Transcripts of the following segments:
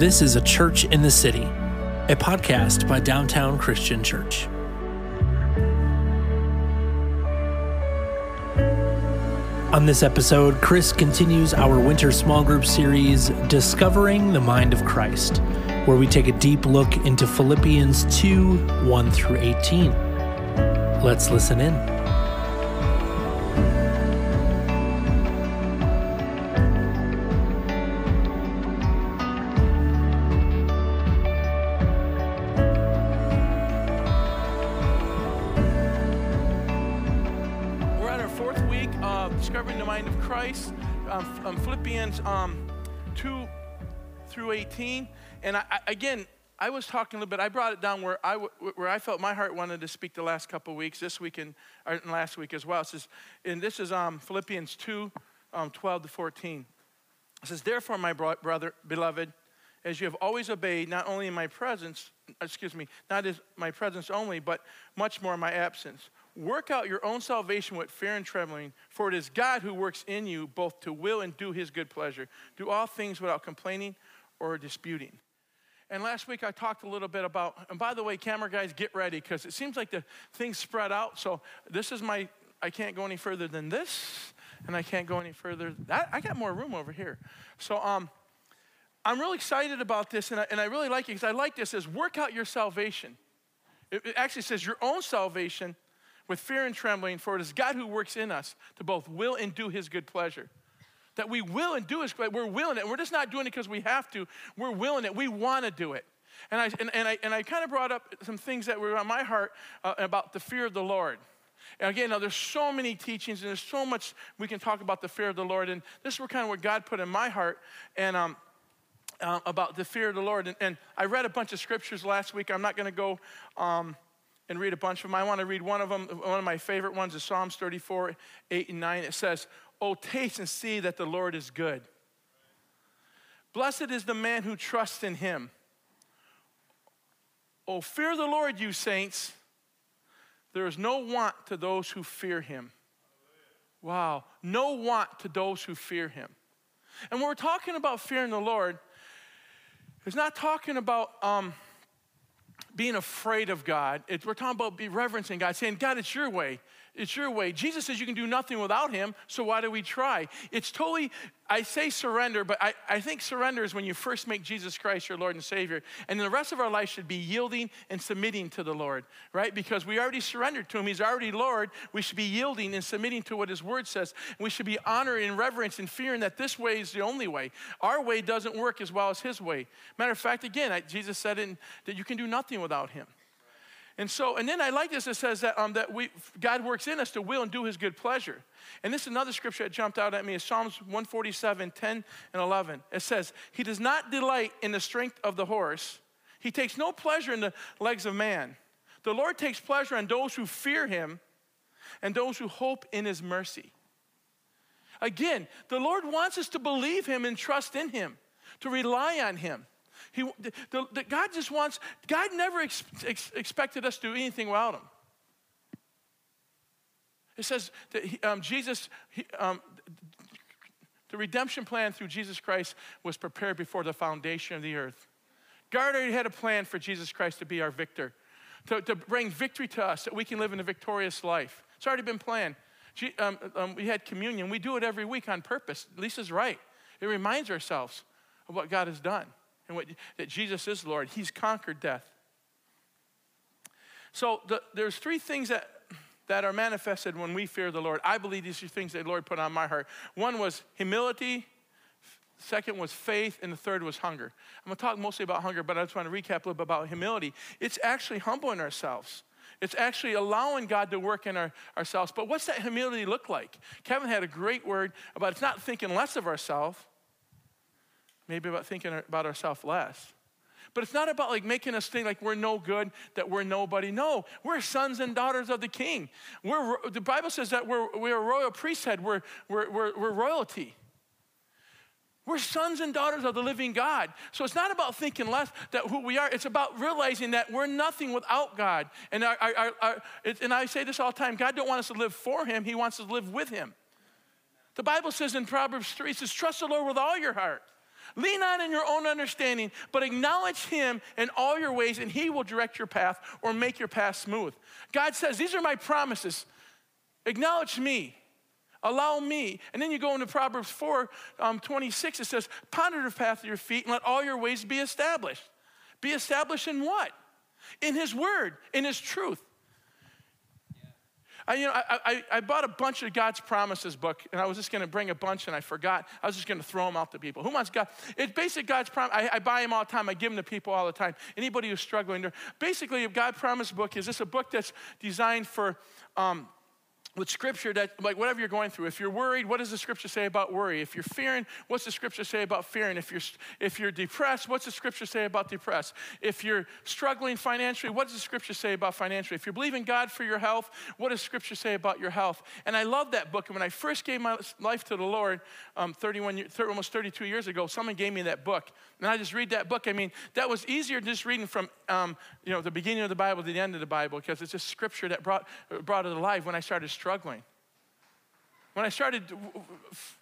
This is A Church in the City, a podcast by Downtown Christian Church. On this episode, Kris continues our winter small group series, Discovering the Mind of Christ, where we take a deep look into Philippians 2 1 through 18. Let's listen in. 18. And I, I, again, I was talking a little bit. I brought it down where I, where I felt my heart wanted to speak the last couple weeks, this week and, and last week as well. It says, and this is um, Philippians 2 um, 12 to 14. It says, Therefore, my bro- brother, beloved, as you have always obeyed, not only in my presence, excuse me, not as my presence only, but much more in my absence. Work out your own salvation with fear and trembling, for it is God who works in you both to will and do his good pleasure. Do all things without complaining or disputing. And last week I talked a little bit about, and by the way, camera guys, get ready because it seems like the things spread out. So this is my, I can't go any further than this, and I can't go any further. I, I got more room over here. So um, I'm really excited about this, and I, and I really like it because I like this as work out your salvation. It, it actually says your own salvation with fear and trembling, for it is God who works in us to both will and do his good pleasure. That we will and do his we're willing it. We're just not doing it because we have to. We're willing it. We want to do it. And I, and, and I, and I kind of brought up some things that were on my heart uh, about the fear of the Lord. And again, now there's so many teachings and there's so much we can talk about the fear of the Lord. And this is kind of what God put in my heart. And um, uh, about the fear of the Lord. And, and, I read a bunch of scriptures last week. I'm not going to go um, and read a bunch of them. I want to read one of them. One of my favorite ones is Psalms 34, 8 and 9. It says, Oh, taste and see that the Lord is good. Blessed is the man who trusts in him. Oh, fear the Lord, you saints. There is no want to those who fear him. Wow. No want to those who fear him. And when we're talking about fearing the Lord, it's not talking about um, being afraid of God. It, we're talking about be reverencing God, saying, God, it's your way. It's your way. Jesus says you can do nothing without him, so why do we try? It's totally, I say surrender, but I, I think surrender is when you first make Jesus Christ your Lord and Savior. And the rest of our life should be yielding and submitting to the Lord, right? Because we already surrendered to him. He's already Lord. We should be yielding and submitting to what his word says. We should be honoring and reverence and fearing that this way is the only way. Our way doesn't work as well as his way. Matter of fact, again, I, Jesus said in, that you can do nothing without him. And so, and then I like this. It says that, um, that we, God works in us to will and do his good pleasure. And this is another scripture that jumped out at me is Psalms 147, 10 and 11. It says, He does not delight in the strength of the horse. He takes no pleasure in the legs of man. The Lord takes pleasure in those who fear him and those who hope in his mercy. Again, the Lord wants us to believe him and trust in him, to rely on him. He, the, the, God just wants, God never ex, ex, expected us to do anything without Him. It says that he, um, Jesus, he, um, the redemption plan through Jesus Christ was prepared before the foundation of the earth. God already had a plan for Jesus Christ to be our victor, to, to bring victory to us that we can live in a victorious life. It's already been planned. Um, um, we had communion. We do it every week on purpose. Lisa's right. It reminds ourselves of what God has done and what, that Jesus is Lord. He's conquered death. So the, there's three things that, that are manifested when we fear the Lord. I believe these are things that the Lord put on my heart. One was humility, second was faith, and the third was hunger. I'm going to talk mostly about hunger, but I just want to recap a little bit about humility. It's actually humbling ourselves. It's actually allowing God to work in our, ourselves. But what's that humility look like? Kevin had a great word about it's not thinking less of ourselves, maybe about thinking about ourselves less. But it's not about like making us think like we're no good, that we're nobody. No, we're sons and daughters of the king. We're, the Bible says that we're, we're a royal priesthood, we're, we're, we're, we're royalty. We're sons and daughters of the living God. So it's not about thinking less that who we are. It's about realizing that we're nothing without God. And, our, our, our, and I say this all the time God don't want us to live for Him, He wants us to live with Him. The Bible says in Proverbs 3, it says, Trust the Lord with all your heart. Lean not in your own understanding, but acknowledge him in all your ways, and he will direct your path or make your path smooth. God says, These are my promises. Acknowledge me. Allow me. And then you go into Proverbs 4 um, 26, it says, Ponder the path of your feet and let all your ways be established. Be established in what? In his word, in his truth. I, you know, I, I, I, bought a bunch of God's promises book, and I was just going to bring a bunch, and I forgot. I was just going to throw them out to people. Who wants God? It's basically God's promise. I, I, buy them all the time. I give them to people all the time. Anybody who's struggling. Basically, a God promise book is this a book that's designed for um, with scripture that like whatever you're going through if you're worried what does the scripture say about worry? If you're fearing what's the scripture say about fearing? If you're if you're depressed what's the scripture say about depressed? If you're struggling financially what does the scripture say about financially? If you're believing god for your health what does scripture say about your health? And i love that book. And when i first gave my life to the lord um, 31 almost 32 years ago someone gave me that book. And i just read that book. I mean that was easier than just reading from um, you know the beginning of the bible to the end of the bible because it's just scripture that brought brought it alive when i started struggling. When I started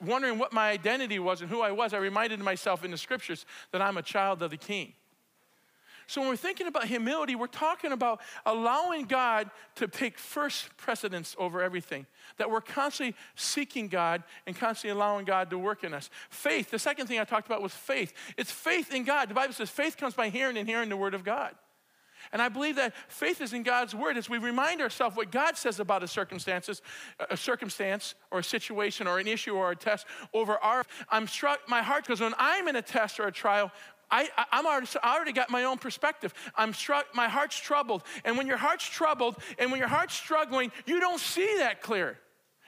wondering what my identity was and who I was, I reminded myself in the scriptures that I'm a child of the king. So when we're thinking about humility, we're talking about allowing God to take first precedence over everything. That we're constantly seeking God and constantly allowing God to work in us. Faith, the second thing I talked about was faith. It's faith in God. The Bible says faith comes by hearing and hearing the word of God. And I believe that faith is in God's word as we remind ourselves what God says about a circumstances, a circumstance or a situation or an issue or a test over our. I'm struck, my heart, because when I'm in a test or a trial, I, am already, I already got my own perspective. I'm struck, my heart's troubled. And when your heart's troubled and when your heart's struggling, you don't see that clear.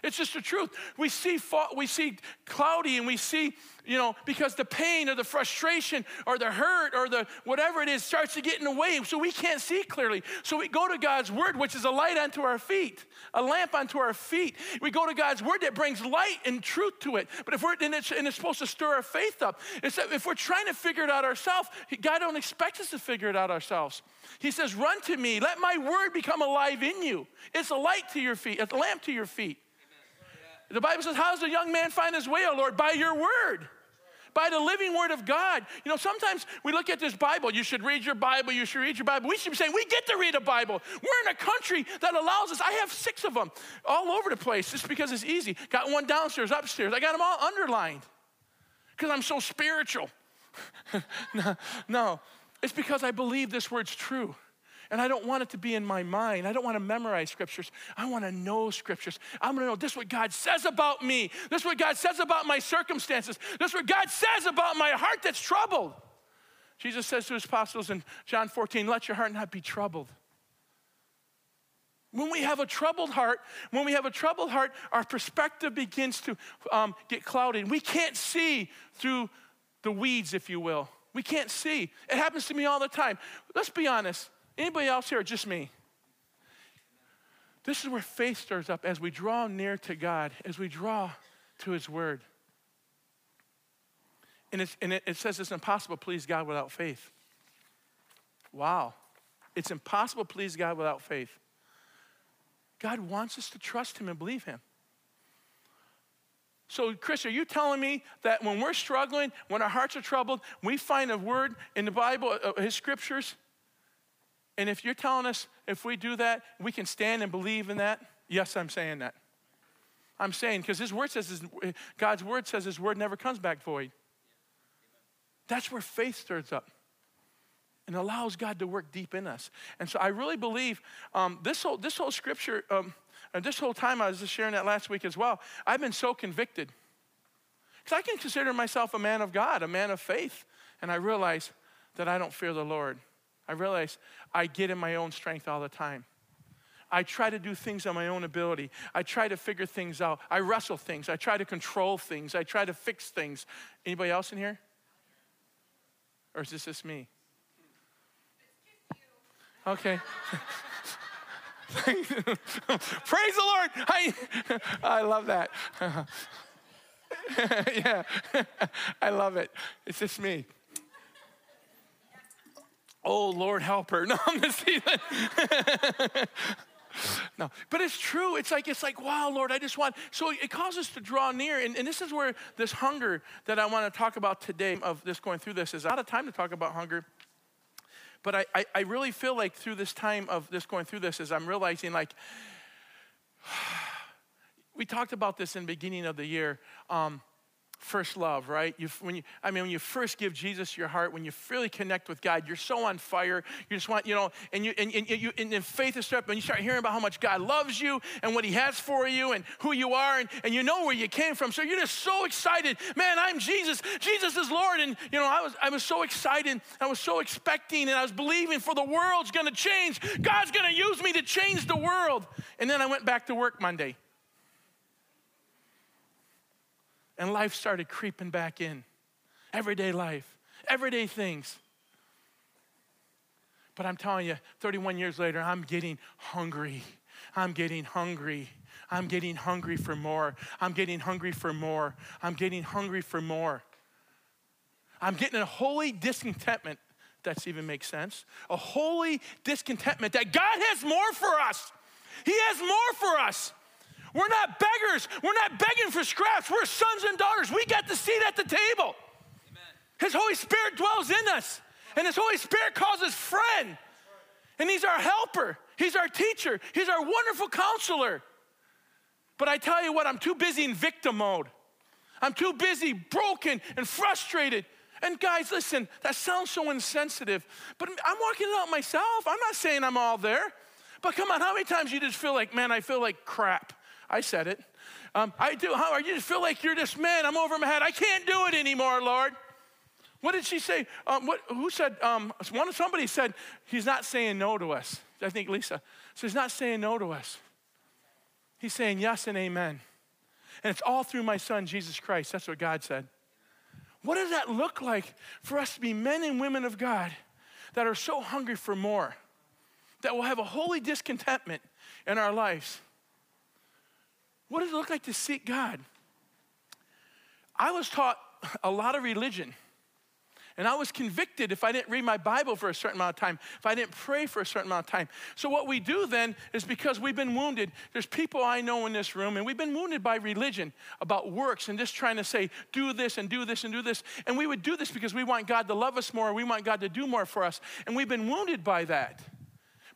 It's just the truth. We see we see cloudy and we see, you know, because the pain or the frustration or the hurt or the whatever it is starts to get in the way, so we can't see clearly. So we go to God's word, which is a light unto our feet, a lamp unto our feet. We go to God's word that brings light and truth to it. But if we're and it's, and it's supposed to stir our faith up. It's if we're trying to figure it out ourselves, God don't expect us to figure it out ourselves. He says, "Run to me. Let my word become alive in you. It's a light to your feet, a lamp to your feet." The Bible says, How does a young man find his way, O Lord? By your word. By the living word of God. You know, sometimes we look at this Bible, you should read your Bible, you should read your Bible. We should be saying, we get to read a Bible. We're in a country that allows us. I have six of them all over the place just because it's easy. Got one downstairs, upstairs. I got them all underlined because I'm so spiritual. no, no, it's because I believe this word's true. And I don't want it to be in my mind. I don't want to memorize scriptures. I want to know scriptures. I'm going to know this is what God says about me. This is what God says about my circumstances. This is what God says about my heart that's troubled. Jesus says to his apostles in John 14, let your heart not be troubled. When we have a troubled heart, when we have a troubled heart, our perspective begins to um, get clouded. We can't see through the weeds, if you will. We can't see. It happens to me all the time. Let's be honest. Anybody else here, just me? This is where faith stirs up as we draw near to God, as we draw to His Word. And, and it, it says it's impossible to please God without faith. Wow. It's impossible to please God without faith. God wants us to trust Him and believe Him. So, Kris, are you telling me that when we're struggling, when our hearts are troubled, we find a word in the Bible, uh, His scriptures, and if you're telling us if we do that, we can stand and believe in that, yes, I'm saying that. I'm saying because His word says, his, God's word says His word never comes back void. That's where faith stirs up and allows God to work deep in us. And so I really believe um, this, whole, this whole scripture, um, and this whole time I was just sharing that last week as well, I've been so convicted. Because I can consider myself a man of God, a man of faith. And I realize that I don't fear the Lord. I realize I get in my own strength all the time. I try to do things on my own ability. I try to figure things out. I wrestle things. I try to control things. I try to fix things. Anybody else in here? Or is this just me? Okay. Praise the Lord. I, I love that. yeah, I love it. It's just me. Oh, Lord, help her. No, I'm just no, but it's true. It's like it's like wow, Lord, I just want. So it causes us to draw near, and, and this is where this hunger that I want to talk about today of this going through this is out of time to talk about hunger. But I, I, I really feel like through this time of this going through this is I'm realizing like we talked about this in the beginning of the year. Um, first love, right? You, when you, I mean, when you first give Jesus your heart, when you really connect with God, you're so on fire. You just want, you know, and you and, and you and, and faith is up, and you start hearing about how much God loves you and what He has for you and who you are, and, and you know where you came from. So you're just so excited, man. I'm Jesus. Jesus is Lord, and you know, I was I was so excited. I was so expecting, and I was believing for the world's going to change. God's going to use me to change the world. And then I went back to work Monday. And life started creeping back in. Everyday life, everyday things. But I'm telling you, 31 years later, I'm getting hungry. I'm getting hungry. I'm getting hungry for more. I'm getting hungry for more. I'm getting hungry for more. I'm getting a holy discontentment. That's even makes sense. A holy discontentment that God has more for us. He has more for us. We're not beggars. We're not begging for scraps. We're sons and daughters. We got the seat at the table. Amen. His Holy Spirit dwells in us, and His Holy Spirit calls us friend. And He's our helper, He's our teacher, He's our wonderful counselor. But I tell you what, I'm too busy in victim mode. I'm too busy, broken, and frustrated. And guys, listen, that sounds so insensitive, but I'm walking it out myself. I'm not saying I'm all there. But come on, how many times you just feel like, man, I feel like crap? I said it. Um, I do. How are you? Just feel like you're this man. I'm over my head. I can't do it anymore, Lord. What did she say? Um, what, who said? Um, one, somebody said he's not saying no to us. I think Lisa. So he's not saying no to us. He's saying yes and amen. And it's all through my son, Jesus Christ. That's what God said. What does that look like for us to be men and women of God that are so hungry for more, that will have a holy discontentment in our lives? What does it look like to seek God? I was taught a lot of religion. And I was convicted if I didn't read my Bible for a certain amount of time, if I didn't pray for a certain amount of time. So, what we do then is because we've been wounded, there's people I know in this room, and we've been wounded by religion about works and just trying to say, do this and do this and do this. And we would do this because we want God to love us more, we want God to do more for us. And we've been wounded by that.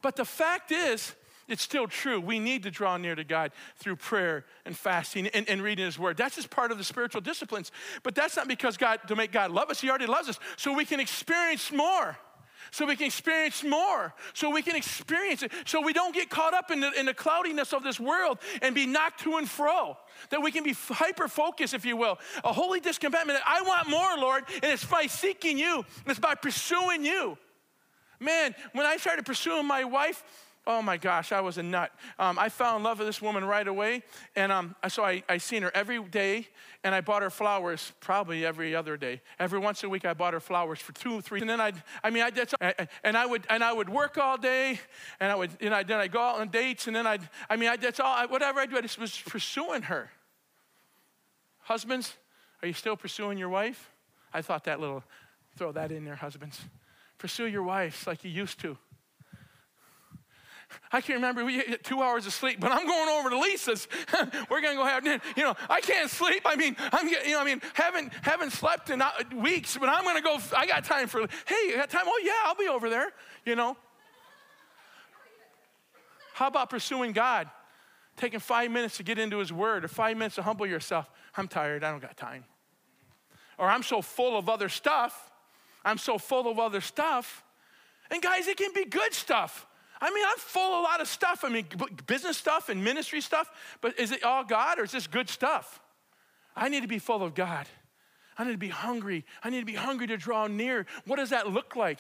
But the fact is, it's still true. We need to draw near to God through prayer and fasting and, and, reading His Word. That's just part of the spiritual disciplines. But that's not because God, to make God love us, He already loves us. So we can experience more. So we can experience more. So we can experience it. So we don't get caught up in the, in the cloudiness of this world and be knocked to and fro. That we can be hyper focused, if you will. A holy discontentment. I want more, Lord. And it's by seeking you, and it's by pursuing you. Man, when I started pursuing my wife, Oh my gosh, I was a nut. Um, I fell in love with this woman right away. And um, so I, I seen her every day, and I bought her flowers probably every other day. Every once a week, I bought her flowers for two, or three. And then I'd, I mean, I did, and I would, and I would work all day, and I would, you know, then I'd go out on dates, and then I'd, I mean, I, that's all, whatever I do, I just was pursuing her. Husbands, are you still pursuing your wife? I thought that little, throw that in there, husbands. Pursue your wives like you used to. I can't remember we had two hours of sleep, but I'm going over to Lisa's. We're gonna go have dinner. You know, I can't sleep. I mean, I'm you know, I mean, haven't haven't slept in uh, weeks, but I'm gonna go. I got time for. Hey, you got time? Oh yeah, I'll be over there. You know. How about pursuing God? Taking five minutes to get into His Word, or five minutes to humble yourself. I'm tired. I don't got time. Or I'm so full of other stuff. I'm so full of other stuff. And guys, it can be good stuff. I mean, I'm full of a lot of stuff. I mean, business stuff and ministry stuff, but is it all God or is this good stuff? I need to be full of God. I need to be hungry. I need to be hungry to draw near. What does that look like?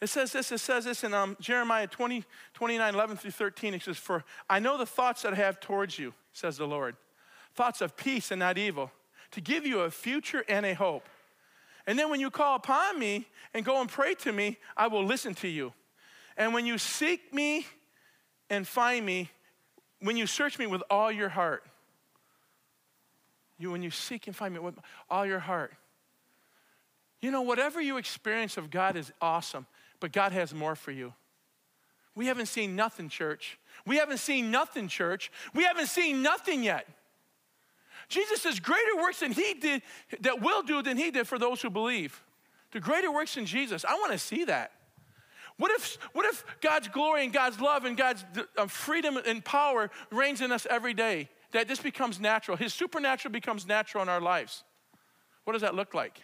It says this, it says this in um, Jeremiah 20, 29, 11 through 13. It says, For I know the thoughts that I have towards you, says the Lord. Thoughts of peace and not evil, to give you a future and a hope. And then when you call upon me and go and pray to me, I will listen to you. And when you seek me and find me, when you search me with all your heart, you when you seek and find me with all your heart. You know, whatever you experience of God is awesome, but God has more for you. We haven't seen nothing, church. We haven't seen nothing, church. We haven't seen nothing yet. Jesus says, Greater works than he did, that will do than he did for those who believe. The greater works in Jesus. I want to see that. What if, what if God's glory and God's love and God's uh, freedom and power reigns in us every day? That this becomes natural. His supernatural becomes natural in our lives. What does that look like?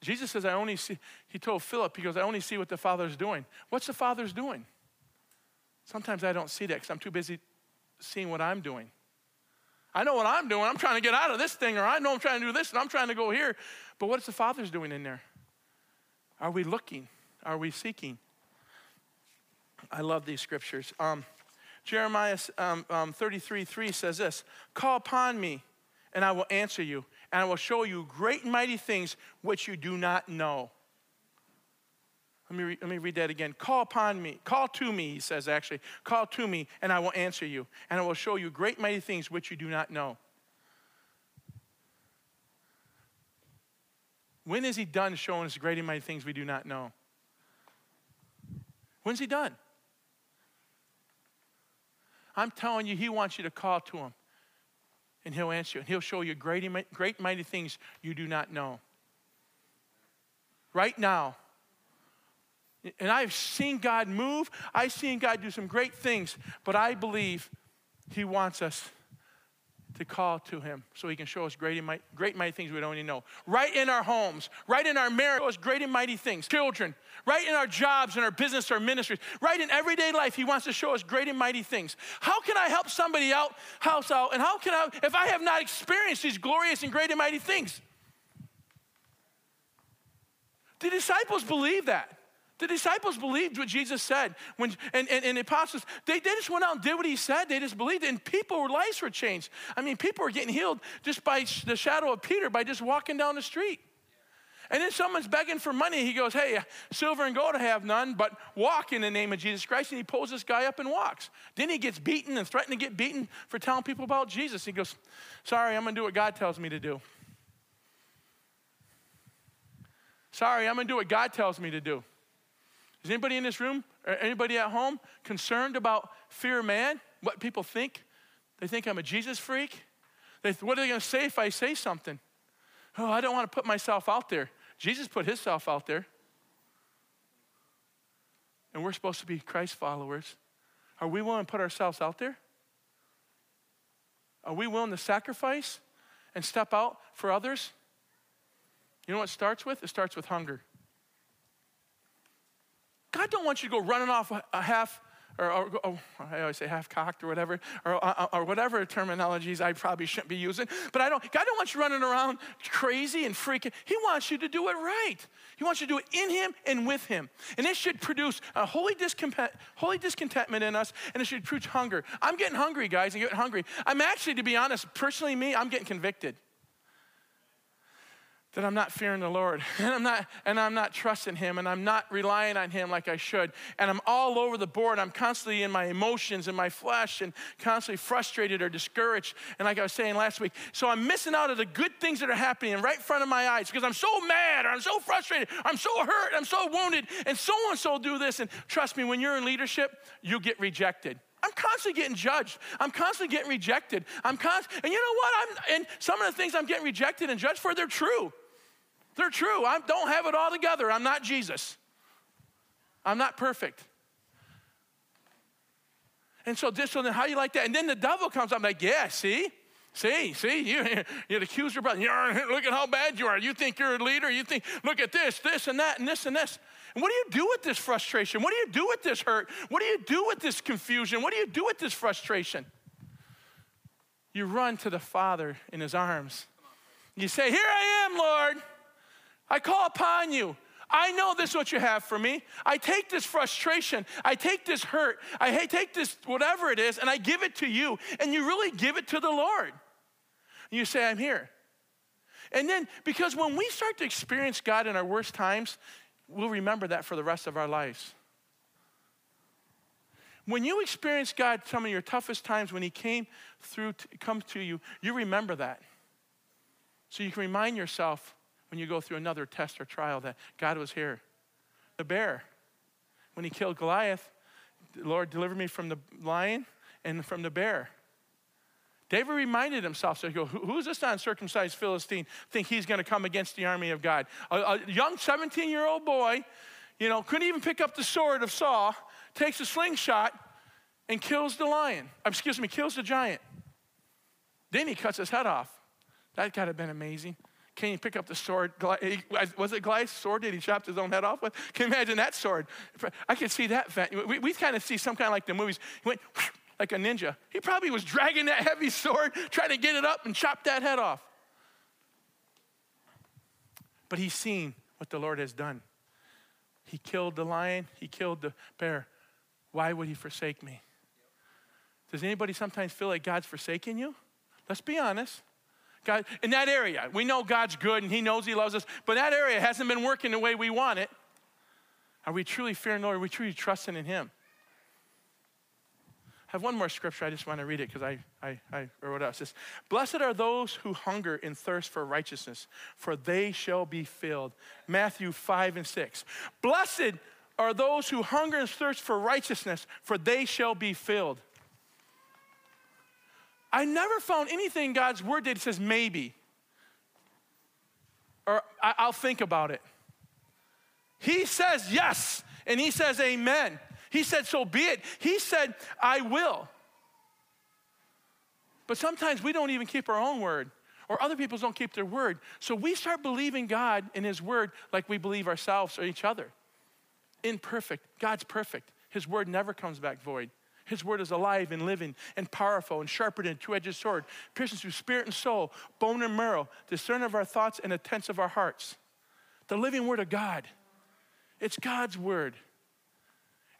Jesus says, I only see, he told Philip, he goes, I only see what the Father's doing. What's the Father's doing? Sometimes I don't see that because I'm too busy seeing what I'm doing. I know what I'm doing. I'm trying to get out of this thing, or I know I'm trying to do this, and I'm trying to go here. But what's the Father's doing in there? Are we looking? Are we seeking? I love these scriptures. Um, Jeremiah um, um, 33 3 says this Call upon me, and I will answer you, and I will show you great and mighty things which you do not know. Let me, re- let me read that again. Call upon me, call to me, he says actually. Call to me, and I will answer you, and I will show you great mighty things which you do not know. When is he done showing us great and mighty things we do not know? When's he done? I'm telling you, he wants you to call to him and he'll answer you and he'll show you great, great mighty things you do not know. Right now. And I've seen God move, I've seen God do some great things, but I believe he wants us to call to him so he can show us great and mighty, great mighty things we don't even know. Right in our homes, right in our marriage, us great and mighty things. Children, right in our jobs, in our business, our ministries, right in everyday life, he wants to show us great and mighty things. How can I help somebody out, house out, and how can I, if I have not experienced these glorious and great and mighty things? The disciples believe that. The disciples believed what Jesus said. When, and, and, and the apostles, they, they just went out and did what he said. They just believed. And people, lives were changed. I mean, people were getting healed just by the shadow of Peter by just walking down the street. And then someone's begging for money. He goes, Hey, silver and gold I have none, but walk in the name of Jesus Christ. And he pulls this guy up and walks. Then he gets beaten and threatened to get beaten for telling people about Jesus. He goes, Sorry, I'm going to do what God tells me to do. Sorry, I'm going to do what God tells me to do. Is anybody in this room or anybody at home concerned about fear of man? What people think? They think I'm a Jesus freak. They, what are they going to say if I say something? Oh, I don't want to put myself out there. Jesus put himself out there. And we're supposed to be Christ followers. Are we willing to put ourselves out there? Are we willing to sacrifice and step out for others? You know what starts with? It starts with hunger. God don't want you to go running off a half, or, or, or I always say half cocked or whatever, or, or, or, whatever terminologies I probably shouldn't be using. But I don't, God don't want you running around crazy and freaking. He wants you to do it right. He wants you to do it in Him and with Him. And it should produce a holy, discontent, holy discontentment in us, and it should produce hunger. I'm getting hungry, guys. I'm getting hungry. I'm actually, to be honest, personally, me, I'm getting convicted that I'm not fearing the Lord and I'm not and I'm not trusting him and I'm not relying on him like I should and I'm all over the board I'm constantly in my emotions and my flesh and constantly frustrated or discouraged and like I was saying last week so I'm missing out on the good things that are happening right in front of my eyes because I'm so mad or I'm so frustrated I'm so hurt I'm so wounded and so and so do this and trust me when you're in leadership you get rejected I'm constantly getting judged. I'm constantly getting rejected. I'm constantly, and you know what? I'm, and some of the things I'm getting rejected and judged for, they're true. They're true. I don't have it all together. I'm not Jesus. I'm not perfect. And so this, then how you like that? And then the devil comes up I'm like, yeah, see? See, see, you, you'd accuse your brother. You're, look at how bad you are. You think you're a leader. You think, look at this, this, and that, and this, and this. And what do you do with this frustration? What do you do with this hurt? What do you do with this confusion? What do you do with this frustration? You run to the Father in His arms. You say, Here I am, Lord. I call upon you. I know this is what you have for me. I take this frustration, I take this hurt, I take this whatever it is, and I give it to you. And you really give it to the Lord. You say, I'm here. And then, because when we start to experience God in our worst times, we'll remember that for the rest of our lives. When you experience God some of your toughest times when He came through, to, come to you, you remember that. So you can remind yourself when you go through another test or trial that God was here. The bear. when he killed Goliath, Lord, deliver me from the lion and from the bear. David reminded himself, so he who's this uncircumcised Philistine think he's going to come against the army of God? A, a young 17 year old boy, you know, couldn't even pick up the sword of Saul, takes a slingshot and kills the lion. Uh, excuse me, kills the giant. Then he cuts his head off. That could have been amazing. Can you pick up the sword? Was it Goliath's sword? Did he chop his own head off with? Can you imagine that sword? I could see that. We, we kind of see some kind of like the movies. He went like a ninja. He probably was dragging that heavy sword, trying to get it up and chop that head off. But he's seen what the Lord has done. He killed the lion, he killed the bear. Why would he forsake me? Does anybody sometimes feel like God's forsaken you? Let's be honest. God, in that area, we know God's good and He knows He loves us, but that area hasn't been working the way we want it. Are we truly fearing Lord? Are we truly trusting in Him? I have one more scripture. I just want to read it because I, I, I wrote it out. It says, Blessed are those who hunger and thirst for righteousness, for they shall be filled. Matthew 5 and 6. Blessed are those who hunger and thirst for righteousness, for they shall be filled. I never found anything God's word that says maybe, or I'll think about it. He says yes, and he says amen. He said, So be it. He said, I will. But sometimes we don't even keep our own word, or other people don't keep their word. So we start believing God in His word like we believe ourselves or each other. Imperfect. God's perfect. His word never comes back void. His word is alive and living and powerful and sharper than a two edged sword, piercing through spirit and soul, bone and marrow, discern of our thoughts and intents of our hearts. The living word of God. It's God's word.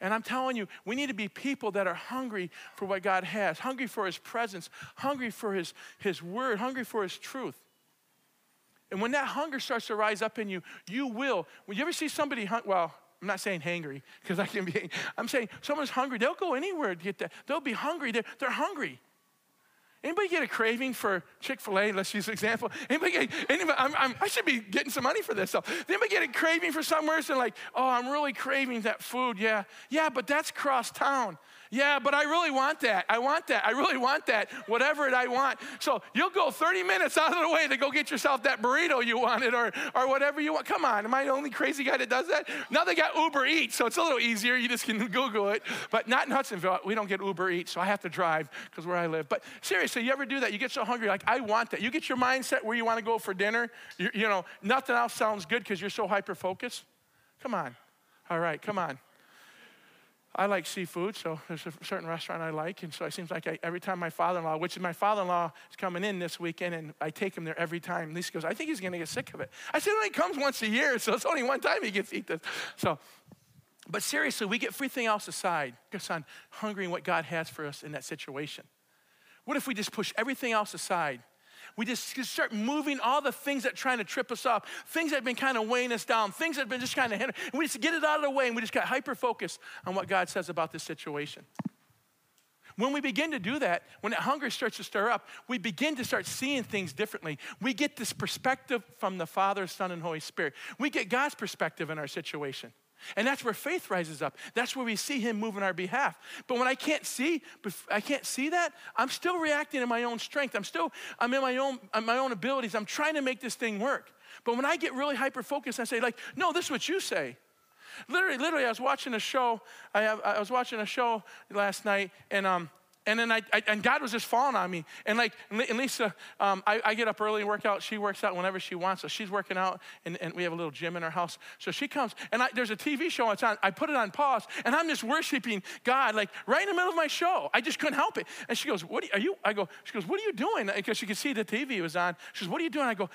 And I'm telling you, we need to be people that are hungry for what God has, hungry for His presence, hungry for His, his word, hungry for His truth. And when that hunger starts to rise up in you, you will. When you ever see somebody, well, I'm not saying hangry because I can be. I'm saying someone's hungry. They'll go anywhere to get that. They'll be hungry. They're, they're hungry. Anybody get a craving for Chick Fil A? Let's use an example. Anybody? Get, anybody? I'm, I'm, i should be getting some money for this stuff. Anybody get a craving for somewhere? And like, oh, I'm really craving that food. Yeah, yeah, but that's cross town. Yeah, but I really want that. I want that. I really want that. Whatever it I want. So you'll go 30 minutes out of the way to go get yourself that burrito you wanted or, or whatever you want. Come on, am I the only crazy guy that does that? Now they got Uber Eats, so it's a little easier. You just can Google it. But not in Hudsonville. We don't get Uber Eats, so I have to drive because where I live. But seriously, you ever do that? You get so hungry, like, I want that. You get your mindset where you want to go for dinner. You, you know, nothing else sounds good because you're so hyper focused. Come on. All right, come on. I like seafood, so there's a certain restaurant I like, and so it seems like I, every time my father-in-law, which is my father-in-law, is coming in this weekend, and I take him there every time. Lisa goes, I think he's going to get sick of it. I said, well, he comes once a year, so it's only one time he gets to eat this. So, but seriously, we get everything else aside, just on hungering what God has for us in that situation. What if we just push everything else aside we just start moving all the things that trying to trip us up, things that have been kind of weighing us down, things that have been just kind of hindering. We just get it out of the way and we just got hyper focused on what God says about this situation. When we begin to do that, when that hunger starts to stir up, we begin to start seeing things differently. We get this perspective from the Father, Son, and Holy Spirit. We get God's perspective in our situation. And that's where faith rises up. That's where we see him move on our behalf. But when I can't see, I can't see that, I'm still reacting in my own strength. I'm still, I'm in my own, my own abilities. I'm trying to make this thing work. But when I get really hyper focused, I say, like, no, this is what you say. Literally, literally, I was watching a show. I, have, I was watching a show last night, and um, and then I, I, and God was just falling on me. And like, and Lisa, um, I, I, get up early and work out. She works out whenever she wants. So she's working out, and, and we have a little gym in our house. So she comes, and I, there's a TV show on. I put it on pause, and I'm just worshiping God, like right in the middle of my show. I just couldn't help it. And she goes, "What are you?" I go, "She goes, what are you doing?" Because she could see the TV was on. She goes, "What are you doing?" I go,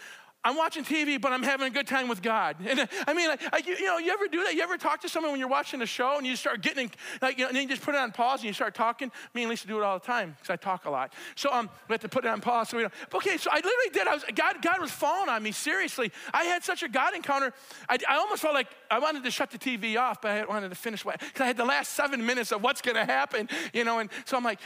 I'm watching TV, but I'm having a good time with God. And I mean, like, you, know, you ever do that? You ever talk to someone when you're watching a show and you start getting, like, you know, and then you just put it on pause and you start talking? Me and Lisa do it all the time because I talk a lot. So um, we have to put it on pause. So we don't. Okay, so I literally did. I was, God, God was falling on me, seriously. I had such a God encounter. I, I almost felt like I wanted to shut the TV off, but I wanted to finish what, because I had the last seven minutes of what's going to happen, you know, and so I'm like,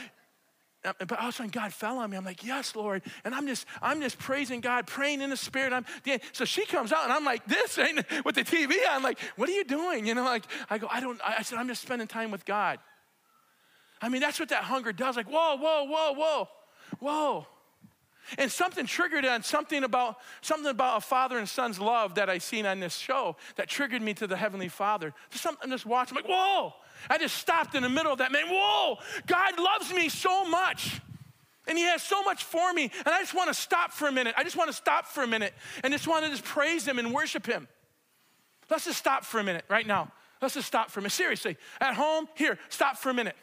Uh, but all of a sudden God fell on me. I'm like, yes, Lord. And I'm just, I'm just praising God, praying in the spirit. I'm so she comes out and I'm like this ain't with the TV I'm like, what are you doing? You know, like I go, I don't, I said, I'm just spending time with God. I mean, that's what that hunger does. Like, whoa, whoa, whoa, whoa, whoa. And something triggered on something about something about a father and son's love that I seen on this show that triggered me to the Heavenly Father. Just something just watching, I'm like, whoa! I just stopped in the middle of that, man. Whoa! God loves me so much. And he has so much for me. And I just want to stop for a minute. I just want to stop for a minute and just want to just praise him and worship him. Let's just stop for a minute right now. Let's just stop for a minute. Seriously, at home, here, stop for a minute.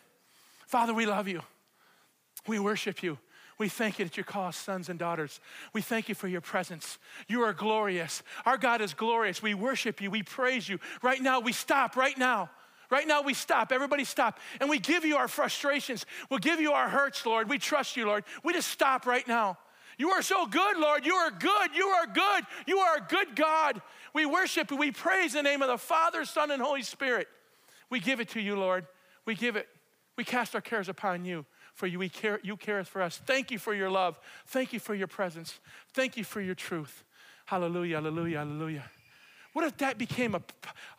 Father, we love you. We worship you. We thank you that you call us sons and daughters. We thank you for your presence. You are glorious. Our God is glorious. We worship you. We praise you. Right now, we stop. Right now. Right now, we stop. Everybody stop. And we give you our frustrations. We'll give you our hurts, Lord. We trust you, Lord. We just stop right now. You are so good, Lord. You are good. You are good. You are a good God. We worship you. We praise the name of the Father, Son, and Holy Spirit. We give it to you, Lord. We give it. We cast our cares upon you for you. We care, you care for us. Thank you for your love. Thank you for your presence. Thank you for your truth. Hallelujah, hallelujah, hallelujah. What if that became a,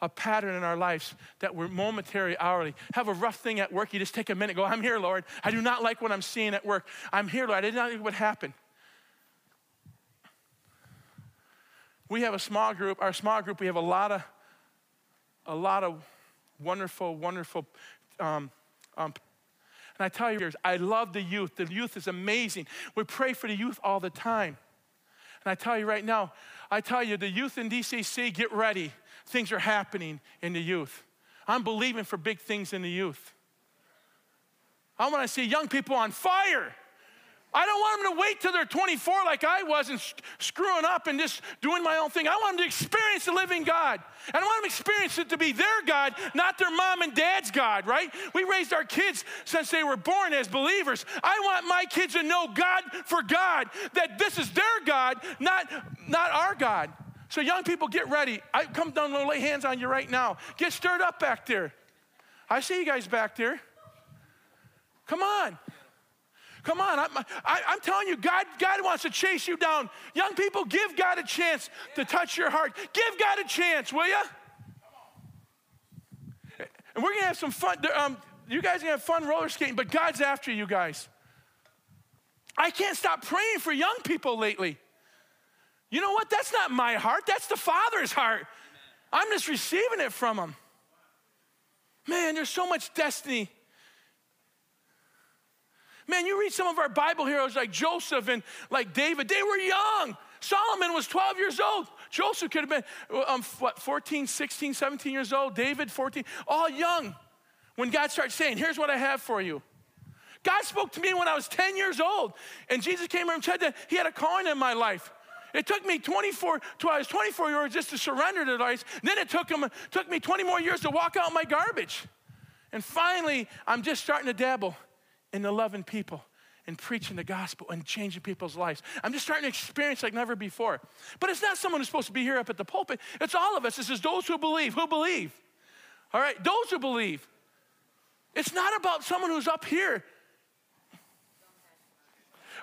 a pattern in our lives that we're momentary, hourly? Have a rough thing at work, you just take a minute, go, I'm here, Lord. I do not like what I'm seeing at work. I'm here, Lord. I did not like what happened. We have a small group, our small group, we have a lot of, a lot of wonderful, wonderful um, um, and I tell you, I love the youth. The youth is amazing. We pray for the youth all the time. And I tell you right now, I tell you, the youth in DCC, get ready. Things are happening in the youth. I'm believing for big things in the youth. I want to see young people on fire. I don't want them to wait till they're 24 like I was and screwing up and just doing my own thing. I want them to experience the living God. And I want them to experience it to be their God, not their mom and dad's God, right? We raised our kids since they were born as believers. I want my kids to know God for God, that this is their God, not, not our God. So, young people, get ready. I come down and lay hands on you right now. Get stirred up back there. I see you guys back there. Come on. Come on, I'm, I, am telling you, God, God wants to chase you down. Young people, give God a chance to touch your heart. Give God a chance, will you? And we're gonna have some fun. Um, you guys are gonna have fun roller skating, but God's after you guys. I can't stop praying for young people lately. You know what? That's not my heart, that's the Father's heart. I'm just receiving it from Him. Man, there's so much destiny Man, you read some of our Bible heroes like Joseph and like David, they were young. Solomon was 12 years old. Joseph could have been, um, what, 14, 16, 17 years old. David, 14, all young. When God starts saying, Here's what I have for you. God spoke to me when I was 10 years old, and Jesus came and said that He had a calling in my life. It took me 24, till I was 24 years just to surrender to Christ. Then it took, him, took me 20 more years to walk out my garbage. And finally, I'm just starting to dabble in the loving people and preaching the gospel and changing people's lives. I'm just starting to experience like never before. But it's not someone who's supposed to be here up at the pulpit. It's all of us. This is those who believe. Who believe? All right, those who believe. It's not about someone who's up here.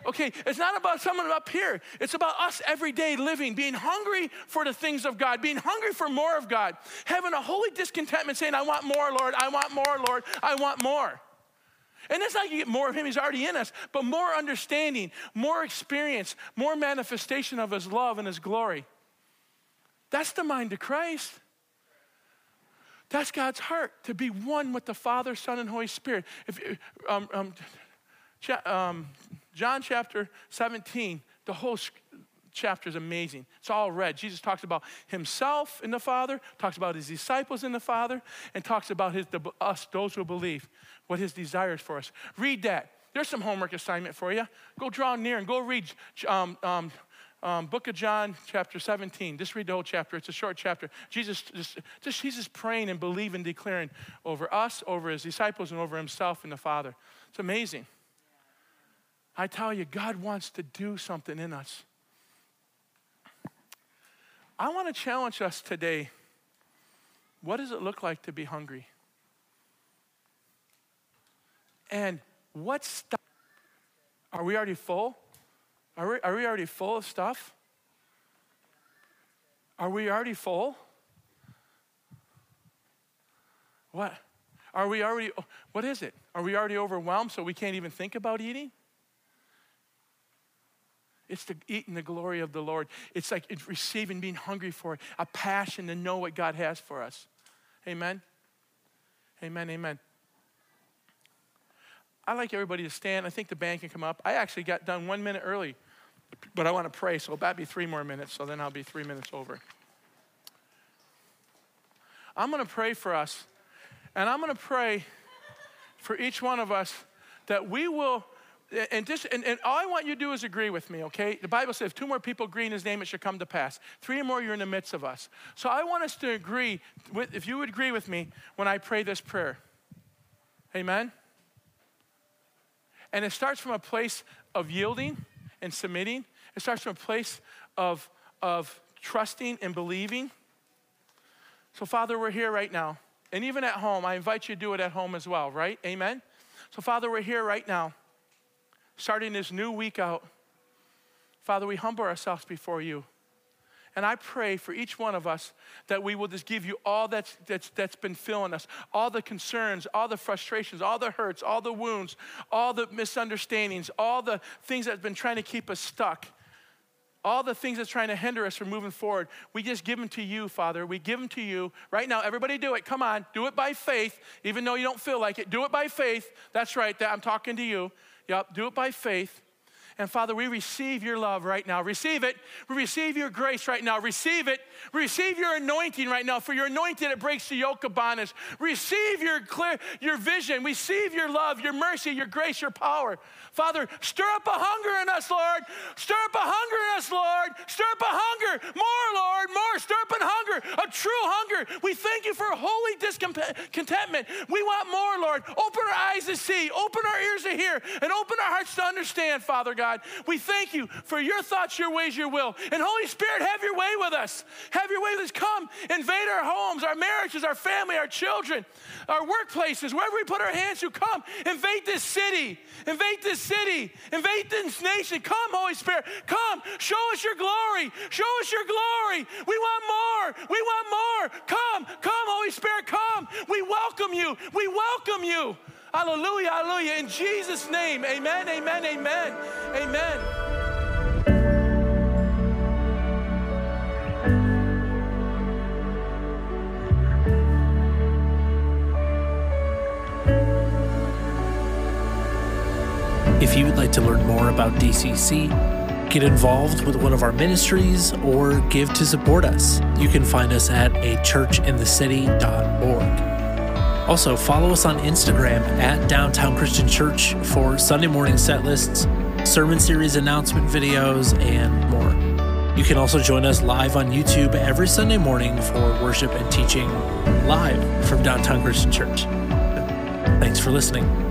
Okay, it's not about someone up here. It's about us every day living, being hungry for the things of God, being hungry for more of God, having a holy discontentment saying, I want more, Lord, I want more, Lord, I want more. And it's not like you get more of Him, He's already in us, but more understanding, more experience, more manifestation of His love and His glory. That's the mind of Christ. That's God's heart, to be one with the Father, Son, and Holy Spirit. If, um, um, um, John chapter 17, the whole chapter is amazing. It's all read. Jesus talks about himself in the Father, talks about his disciples in the Father, and talks about his, the, us, those who believe what his desires for us. Read that. There's some homework assignment for you. Go draw near and go read um, um, um, Book of John, chapter 17. Just read the whole chapter. It's a short chapter. Jesus just, just he's just praying and believing, declaring over us, over his disciples, and over himself and the Father. It's amazing. I tell you, God wants to do something in us. I want to challenge us today. What does it look like to be hungry? And what stuff? Are we already full? Are we, are we already full of stuff? Are we already full? What? Are we already, what is it? Are we already overwhelmed so we can't even think about eating? It's to eat in the glory of the Lord. It's like it's receiving, being hungry for it, a passion to know what God has for us. Amen. Amen. Amen. I like everybody to stand. I think the band can come up. I actually got done one minute early, but I want to pray, so it'll be three more minutes, so then I'll be three minutes over. I'm going to pray for us, and I'm going to pray for each one of us that we will and, just, and, and all I want you to do is agree with me, okay? The Bible says, if two more people agree in his name, it should come to pass. Three or more, you're in the midst of us. So I want us to agree, with, if you would agree with me when I pray this prayer. Amen? And it starts from a place of yielding and submitting. It starts from a place of, of trusting and believing. So, Father, we're here right now. And even at home, I invite you to do it at home as well, right? Amen? So, Father, we're here right now starting this new week out, Father, we humble ourselves before you. And I pray for each one of us that we will just give you all that's, that's, that's been filling us, all the concerns, all the frustrations, all the hurts, all the wounds, all the misunderstandings, all the things that have been trying to keep us stuck, all the things that's trying to hinder us from moving forward. We just give them to you, Father. We give them to you. Right now, everybody do it. Come on, do it by faith, even though you don't feel like it. Do it by faith. That's right, That I'm talking to you. Yep, do it by faith. And Father, we receive your love right now. Receive it. We receive your grace right now. Receive it. Receive your anointing right now. For your anointing, it breaks the yoke of bondage. Receive your clear, your vision. Receive your love, your mercy, your grace, your power. Father, stir up a hunger in us, Lord. Stir up a hunger in us, Lord. Stir up a hunger. More, Lord. More. Stir up a hunger, a true hunger. We thank you for holy discontentment. We want more, Lord. Open our eyes to see, open our ears to hear, and open our hearts to understand, Father God. God. We thank you for your thoughts, your ways, your will. And Holy Spirit, have your way with us. Have your way with us. Come, invade our homes, our marriages, our family, our children, our workplaces, wherever we put our hands to. Come, invade this city. Invade this city. Invade this nation. Come, Holy Spirit. Come, show us your glory. Show us your glory. We want more. We want more. Come, come, Holy Spirit, come. We welcome you. We welcome you. Hallelujah, hallelujah. In Jesus' name, amen, amen, amen, amen. If you would like to learn more about DCC, get involved with one of our ministries, or give to support us, you can find us at achurchinthecity.org. Also, follow us on Instagram at Downtown Christian Church for Sunday morning set lists, sermon series announcement videos, and more. You can also join us live on YouTube every Sunday morning for worship and teaching live from Downtown Christian Church. Thanks for listening.